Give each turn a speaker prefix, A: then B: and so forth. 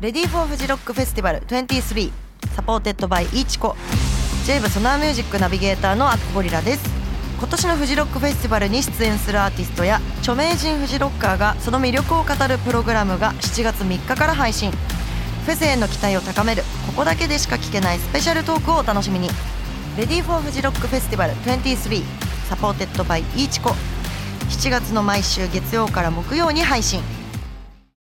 A: Ready for Fuji Rock Festival 23 supported by iichiko。 J-WAVE SONAR MUSIC ナビゲーターのアッコゴリラです。今年のフジロックフェスティバルに出演するアーティストや著名人フジロッカーがその魅力を語るプログラムが7月3日から配信。フェスへの期待を高める。ここだけでしか聞けないスペシャルトークをお楽しみに。 Ready for Fuji Rock Festival 23 supported by iichiko。7月の毎週月曜から木曜に配信。